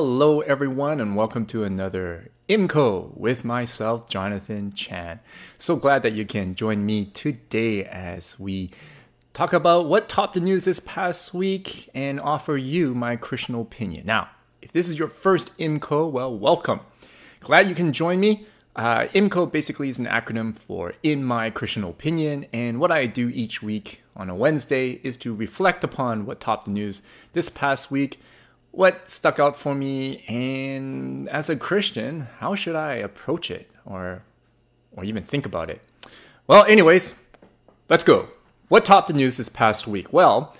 Hello everyone, and welcome to another IMCO with myself, Jonathan Chan. So glad that you can join me today as we talk about what topped the news this past week and offer you my Christian opinion. Now, if this is your first IMCO, well, welcome. Glad you can join me. Uh, IMCO basically is an acronym for In My Christian Opinion, and what I do each week on a Wednesday is to reflect upon what topped the news this past week, what stuck out for me, and as a Christian, how should I approach it or, or even think about it? Well, anyways, let's go. What topped the news this past week? Well,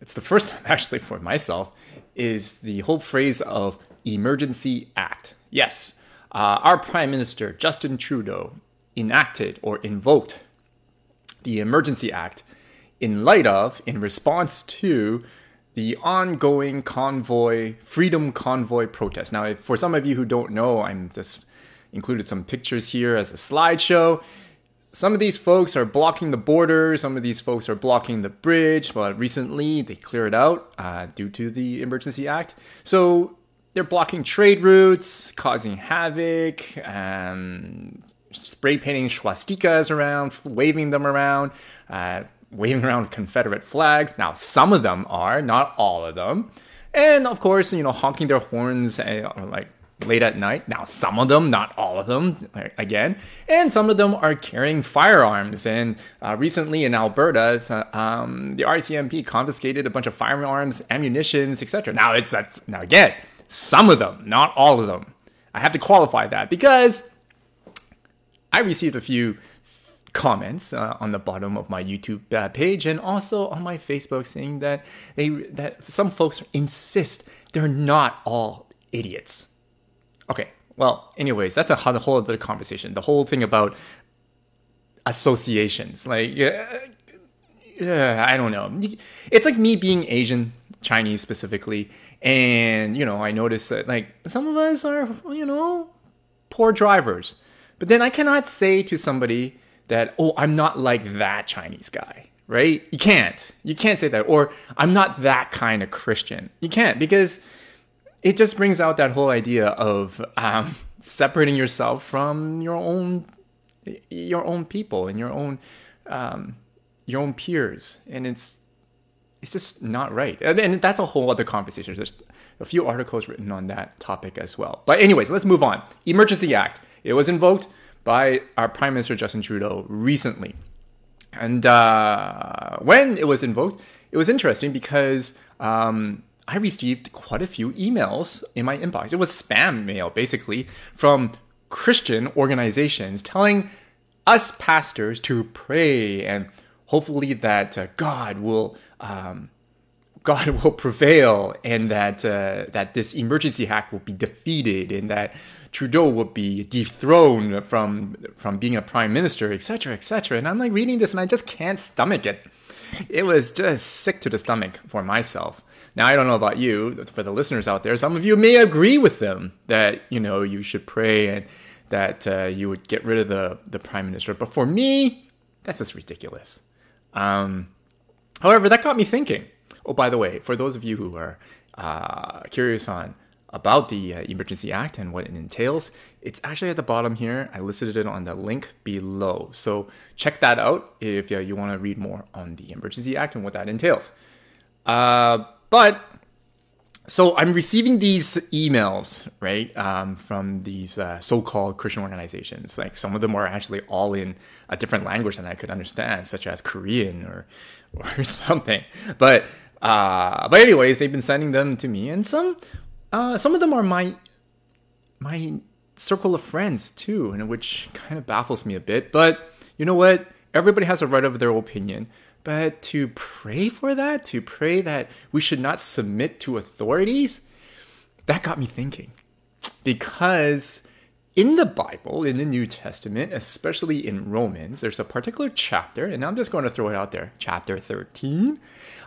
it's the first time actually for myself, is the whole phrase of emergency act. Yes uh, our Prime Minister, Justin Trudeau, enacted or invoked the Emergency Act in light of, in response to, the ongoing convoy, Freedom Convoy protest. Now, for some of you who don't know, I'm just included some pictures here as a slideshow. Some of these folks are blocking the border, some of these folks are blocking the bridge, but recently they cleared out uh, due to the Emergency Act. So they're blocking trade routes, causing havoc, um, spray painting swastikas around, waving them around, uh, waving around Confederate flags. Now, some of them are, not all of them. And of course, you know, honking their horns uh, like late at night. Now, some of them, not all of them, again, and some of them are carrying firearms. And uh, recently in Alberta, um, the RCMP confiscated a bunch of firearms, ammunitions, etc. Now, it's that's now again some of them, not all of them. I have to qualify that because I received a few comments uh, on the bottom of my YouTube uh, page and also on my Facebook saying that they that some folks insist they're not all idiots. Okay, well, anyways, that's a whole other conversation. The whole thing about associations, like, yeah, I don't know. It's like me being Asian Chinese specifically. And, you know, I notice that, like, some of us are, you know, poor drivers. But then I cannot say to somebody that, oh, I'm not like that Chinese guy, right? You can't. You can't say that. Or I'm not that kind of Christian. You can't because it just brings out that whole idea of um, separating yourself from your own your own people and your own um, your own peers and it's it's just not right. And, that's a whole other conversation. There's a few articles written on that topic as well. But anyways, let's move on. Emergency Act. It was invoked by our Prime Minister Justin Trudeau recently. And uh, when it was invoked, it was interesting because um, I received quite a few emails in my inbox. It was spam mail, basically, from Christian organizations telling us pastors to pray and hopefully that uh, God will um, God will prevail and that uh, that this emergency act will be defeated and that Trudeau will be dethroned from from being a prime minister, etc., etc. And I'm like reading this and I just can't stomach it. It was just sick to the stomach for myself. Now I don't know about you, for the listeners out there, some of you may agree with them that you know you should pray and that uh, you would get rid of the the prime minister. But for me, that's just ridiculous. Um, however, that got me thinking. Oh, by the way, for those of you who are uh, curious on about the uh, Emergency Act and what it entails, it's actually at the bottom here. I listed it on the link below. So check that out if uh, you want to read more on the Emergency Act and what that entails. Uh, but so I'm receiving these emails, right, um, from these uh, so-called Christian organizations. Like some of them are actually all in a different language than I could understand, such as Korean or or something. But uh, but anyways, they've been sending them to me, and some uh, some of them are my my circle of friends too, and which kind of baffles me a bit. But you know what? Everybody has a right of their opinion. But to pray for that, to pray that we should not submit to authorities, that got me thinking. Because in the Bible, in the New Testament, especially in Romans, there's a particular chapter, and I'm just going to throw it out there, chapter 13.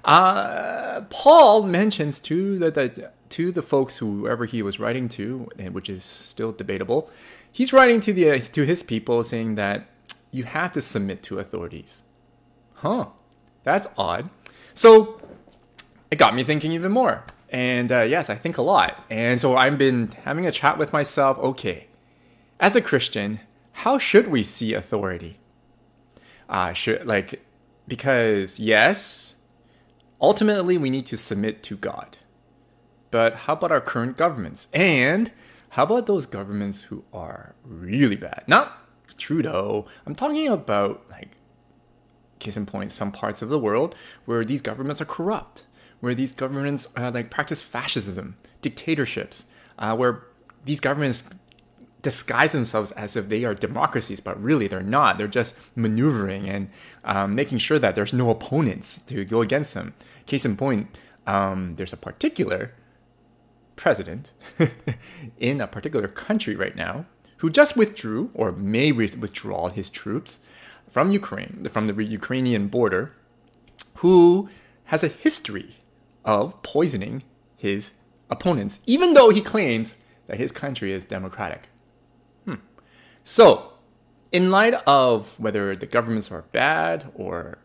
Uh, Paul mentions to the, the to the folks whoever he was writing to, which is still debatable, he's writing to the to his people saying that you have to submit to authorities. Huh? That's odd. So it got me thinking even more. And uh, yes, I think a lot. And so I've been having a chat with myself. Okay, as a Christian, how should we see authority? Uh, should like because yes, ultimately we need to submit to God. But how about our current governments? And how about those governments who are really bad? Not Trudeau. I'm talking about like case in point, some parts of the world where these governments are corrupt, where these governments uh, like practice fascism, dictatorships, uh, where these governments disguise themselves as if they are democracies, but really they're not. They're just maneuvering and um, making sure that there's no opponents to go against them. Case in point, um, there's a particular president in a particular country right now who just withdrew or may withdraw his troops from Ukraine, from the Ukrainian border, who has a history of poisoning his opponents, even though he claims that his country is democratic. So, in light of whether the governments are bad or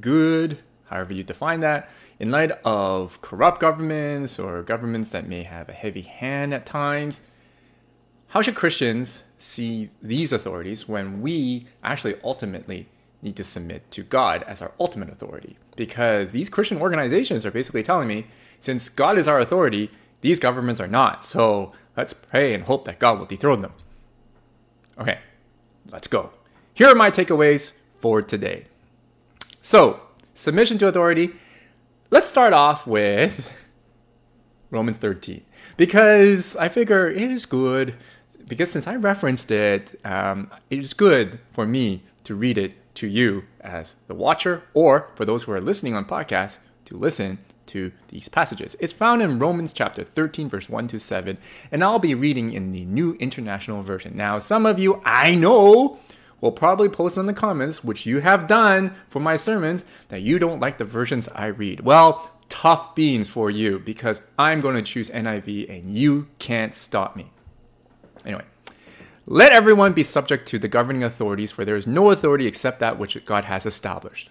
good, however you define that, in light of corrupt governments or governments that may have a heavy hand at times, how should Christians see these authorities when we actually ultimately need to submit to God as our ultimate authority? Because these Christian organizations are basically telling me, since God is our authority, these governments are not. So let's pray and hope that God will dethrone them. Okay, let's go. Here are my takeaways for today. So, submission to authority. Let's start off with Romans 13 because I figure it is good because since I referenced it, um, it is good for me to read it to you as the watcher, or for those who are listening on podcasts to listen to these passages. It's found in Romans chapter 13, verse 1 to 7, and I'll be reading in the New International Version. Now, some of you I know will probably post in the comments, which you have done for my sermons, that you don't like the versions I read. Well, tough beans for you because I'm going to choose NIV and you can't stop me. Anyway, let everyone be subject to the governing authorities, for there is no authority except that which God has established.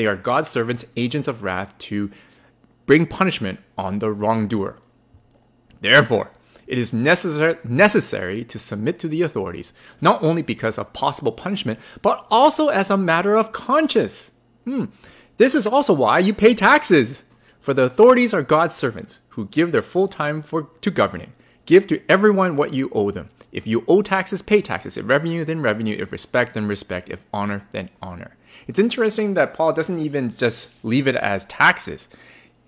They are God's servants, agents of wrath, to bring punishment on the wrongdoer. Therefore, it is necessary, necessary to submit to the authorities, not only because of possible punishment, but also as a matter of conscience. Hmm. This is also why you pay taxes. For the authorities are God's servants who give their full time for, to governing. Give to everyone what you owe them. If you owe taxes, pay taxes. If revenue, then revenue. If respect, then respect. If honor, then honor. It's interesting that Paul doesn't even just leave it as taxes.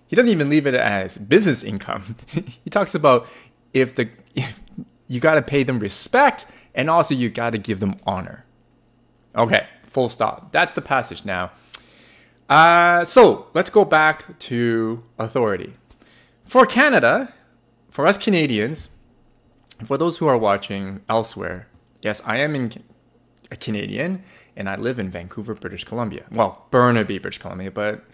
He doesn't even leave it as business income. he talks about if the if you got to pay them respect and also you got to give them honor. Okay, full stop. That's the passage now. Uh, so let's go back to authority. For Canada, for us Canadians, for those who are watching elsewhere, yes, I am in, a Canadian and I live in Vancouver, British Columbia. Well, Burnaby, British Columbia, but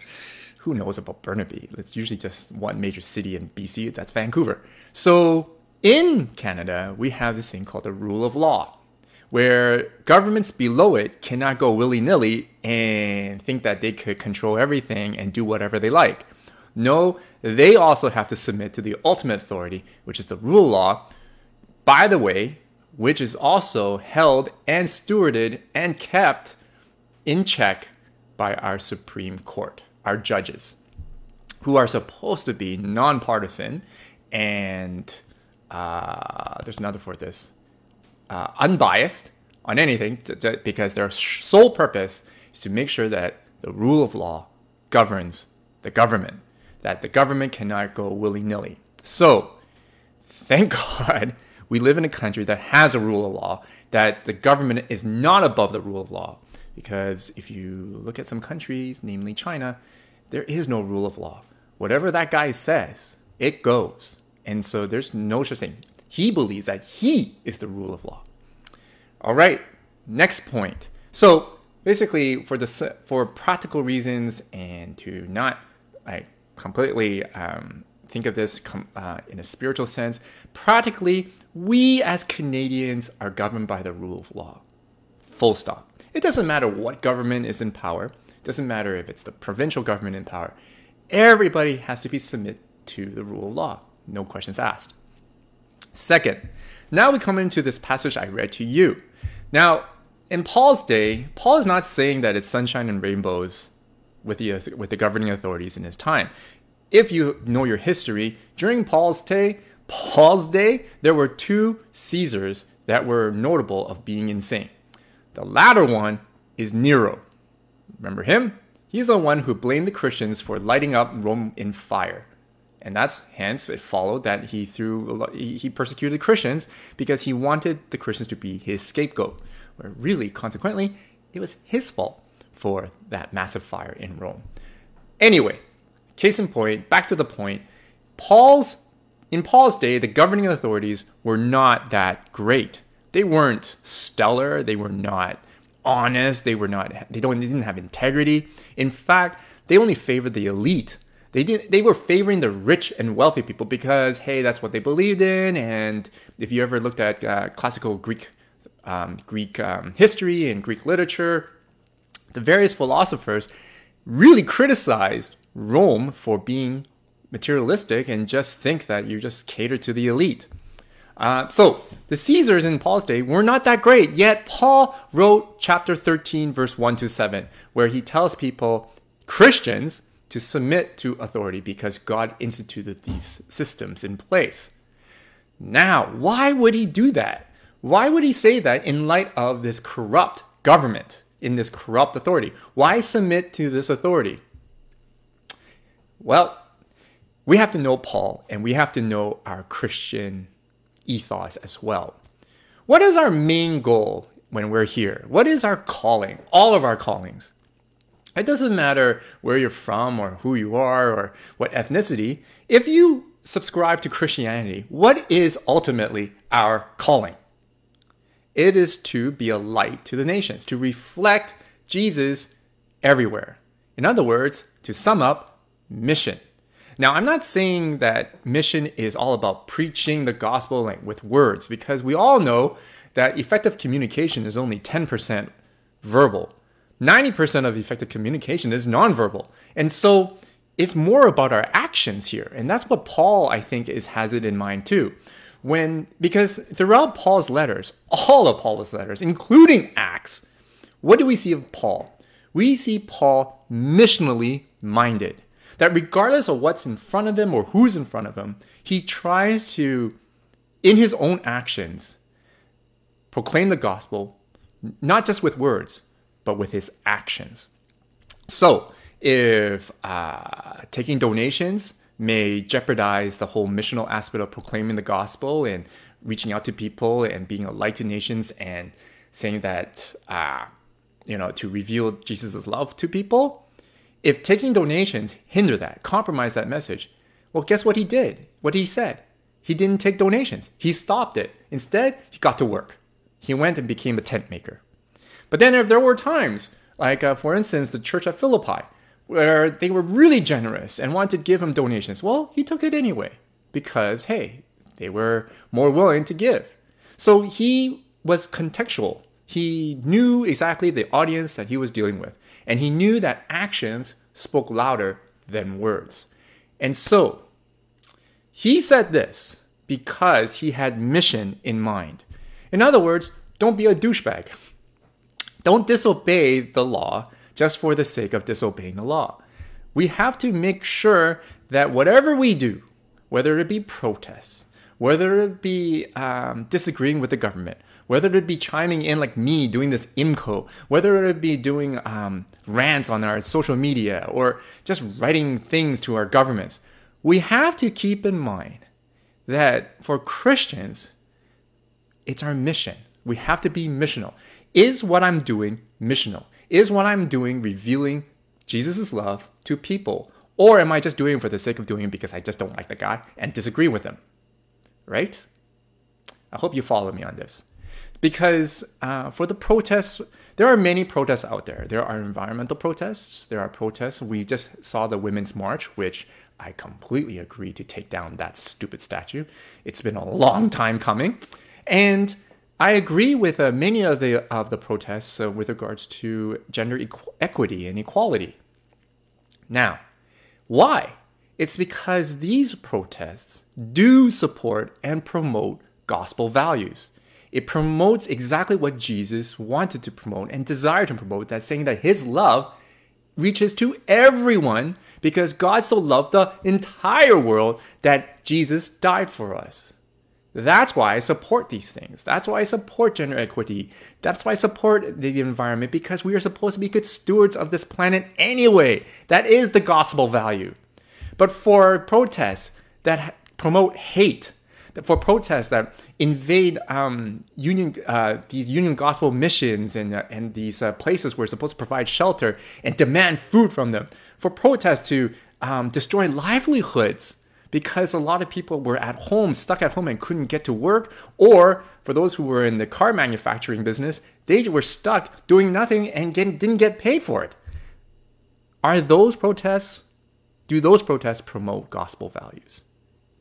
who knows about Burnaby? It's usually just one major city in BC, that's Vancouver. So in Canada, we have this thing called the rule of law where governments below it cannot go willy nilly and think that they could control everything and do whatever they like. No, they also have to submit to the ultimate authority, which is the rule of law, by the way, which is also held and stewarded and kept in check by our Supreme Court, our judges, who are supposed to be nonpartisan and uh, there's another for this uh, unbiased on anything to, to, because their sole purpose is to make sure that the rule of law governs the government, that the government cannot go willy nilly. So, thank God we live in a country that has a rule of law, that the government is not above the rule of law. Because if you look at some countries, namely China, there is no rule of law. Whatever that guy says, it goes. And so there's no such thing. He believes that he is the rule of law. All right, next point. So basically, for the for practical reasons and to not like completely um, think of this uh, in a spiritual sense, practically, we as Canadians are governed by the rule of law. Full stop. It doesn't matter what government is in power. It doesn't matter if it's the provincial government in power. Everybody has to be submit to the rule of law. No questions asked. Second, now we come into this passage I read to you. Now, in Paul's day, Paul is not saying that it's sunshine and rainbows with the with the governing authorities in his time. If you know your history, during Paul's day, Paul's day, there were two Caesars that were notable of being insane. The latter one is Nero. Remember him? He's the one who blamed the Christians for lighting up Rome in fire. And that's hence it followed that he threw he persecuted the Christians because he wanted the Christians to be his scapegoat. Where really, consequently, it was his fault for that massive fire in Rome. Anyway, case in point, back to the point, Paul's in Paul's day, the governing authorities were not that great. They weren't stellar, they were not honest, they were not they don't they didn't have integrity. In fact, they only favored the elite they did they were favoring the rich and wealthy people because hey that's what they believed in and if you ever looked at uh, classical greek um, greek um, history and greek literature the various philosophers really criticized rome for being materialistic and just think that you just cater to the elite uh, so the caesars in paul's day were not that great yet paul wrote chapter 13 verse 1 to 7 where he tells people christians to submit to authority because God instituted these systems in place. Now, why would he do that? Why would he say that in light of this corrupt government, in this corrupt authority? Why submit to this authority? Well, we have to know Paul and we have to know our Christian ethos as well. What is our main goal when we're here? What is our calling? All of our callings. It doesn't matter where you're from or who you are or what ethnicity. If you subscribe to Christianity, what is ultimately our calling? It is to be a light to the nations, to reflect Jesus everywhere. In other words, to sum up, mission. Now, I'm not saying that mission is all about preaching the gospel with words, because we all know that effective communication is only 10% verbal. 90% of effective communication is nonverbal. And so it's more about our actions here. And that's what Paul, I think, is has it in mind too. When because throughout Paul's letters, all of Paul's letters, including Acts, what do we see of Paul? We see Paul missionally minded. That regardless of what's in front of him or who's in front of him, he tries to, in his own actions, proclaim the gospel, not just with words, but with his actions. So, if uh, taking donations may jeopardize the whole missional aspect of proclaiming the gospel and reaching out to people and being a light to nations and saying that, uh, you know, to reveal Jesus' love to people, if taking donations hinder that, compromise that message, well, guess what he did? What he said? He didn't take donations. He stopped it. Instead, he got to work. He went and became a tent maker. But then if there were times, like uh, for instance, the church at Philippi, where they were really generous and wanted to give him donations, well, he took it anyway because, hey, they were more willing to give. So he was contextual. He knew exactly the audience that he was dealing with, and he knew that actions spoke louder than words. And so he said this because he had mission in mind. In other words, don't be a douchebag. Don't disobey the law just for the sake of disobeying the law. We have to make sure that whatever we do, whether it be protests, whether it be um, disagreeing with the government, whether it be chiming in like me doing this IMCO, whether it be doing um, rants on our social media or just writing things to our governments, we have to keep in mind that for Christians, it's our mission. We have to be missional. Is what I'm doing missional? Is what I'm doing revealing Jesus' love to people? Or am I just doing it for the sake of doing it because I just don't like the guy and disagree with him? right? I hope you follow me on this. Because uh, for the protests, there are many protests out there. There are environmental protests, there are protests. We just saw the Women's March, which I completely agree to take down that stupid statue. It's been a long time coming. And I agree with uh, many of the of the protests uh, with regards to gender equ- equity and equality. Now, why? It's because these protests do support and promote gospel values. It promotes exactly what Jesus wanted to promote and desired to promote that saying that his love reaches to everyone because God so loved the entire world that Jesus died for us. That's why I support these things. That's why I support gender equity. That's why I support the environment because we are supposed to be good stewards of this planet anyway. That is the gospel value. But for protests that promote hate, for protests that invade um, union uh, these union gospel missions and uh, and these uh, places where supposed to provide shelter and demand food from them, for protests to um, destroy livelihoods because a lot of people were at home, stuck at home, and couldn't get to work. Or for those who were in the car manufacturing business, they were stuck doing nothing and didn't get paid for it. Are those protests, do those protests promote gospel values?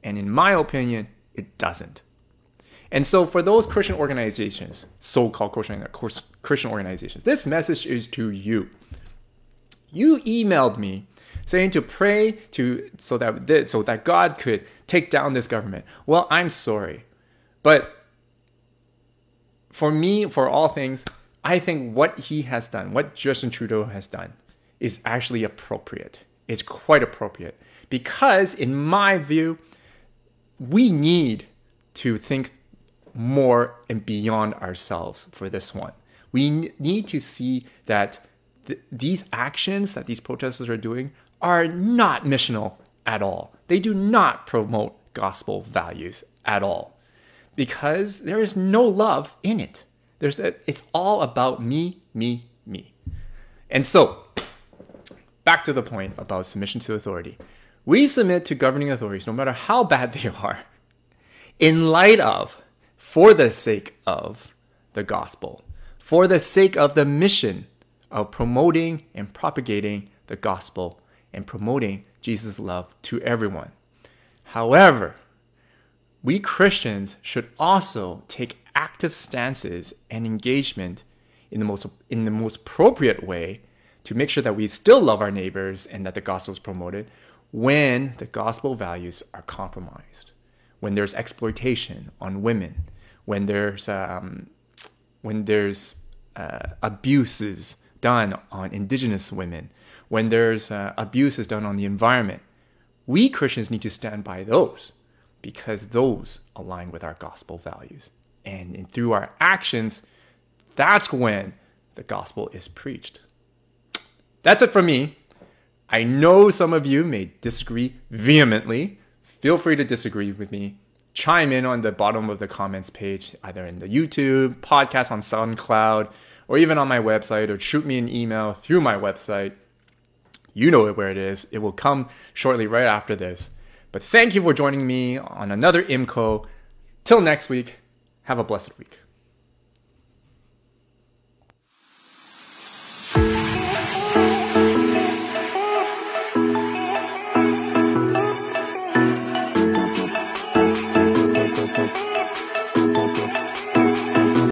And in my opinion, it doesn't. And so, for those Christian organizations, so called Christian organizations, this message is to you. You emailed me saying to pray to so that this, so that God could take down this government. Well, I'm sorry, but for me, for all things, I think what he has done, what Justin Trudeau has done, is actually appropriate. It's quite appropriate because, in my view, we need to think more and beyond ourselves for this one. We need to see that th- these actions that these protesters are doing are not missional at all. They do not promote gospel values at all because there is no love in it. There's a, it's all about me, me, me. And so, back to the point about submission to authority. We submit to governing authorities no matter how bad they are, in light of, for the sake of the gospel, for the sake of the mission of promoting and propagating the gospel and promoting Jesus' love to everyone. However, we Christians should also take active stances and engagement in the most in the most appropriate way to make sure that we still love our neighbors and that the gospel is promoted when the gospel values are compromised, when there's exploitation on women, when there's um, when there's uh, abuses done on indigenous women, when there's uh, abuses done on the environment. We Christians need to stand by those because those align with our gospel values. And through our actions, that's when the gospel is preached. That's it from me. I know some of you may disagree vehemently. Feel free to disagree with me. Chime in on the bottom of the comments page, either in the YouTube, podcast on SoundCloud, or even on my website, or shoot me an email through my website. You know where it is. It will come shortly right after this. But thank you for joining me on another IMCO. Till next week, have a blessed week.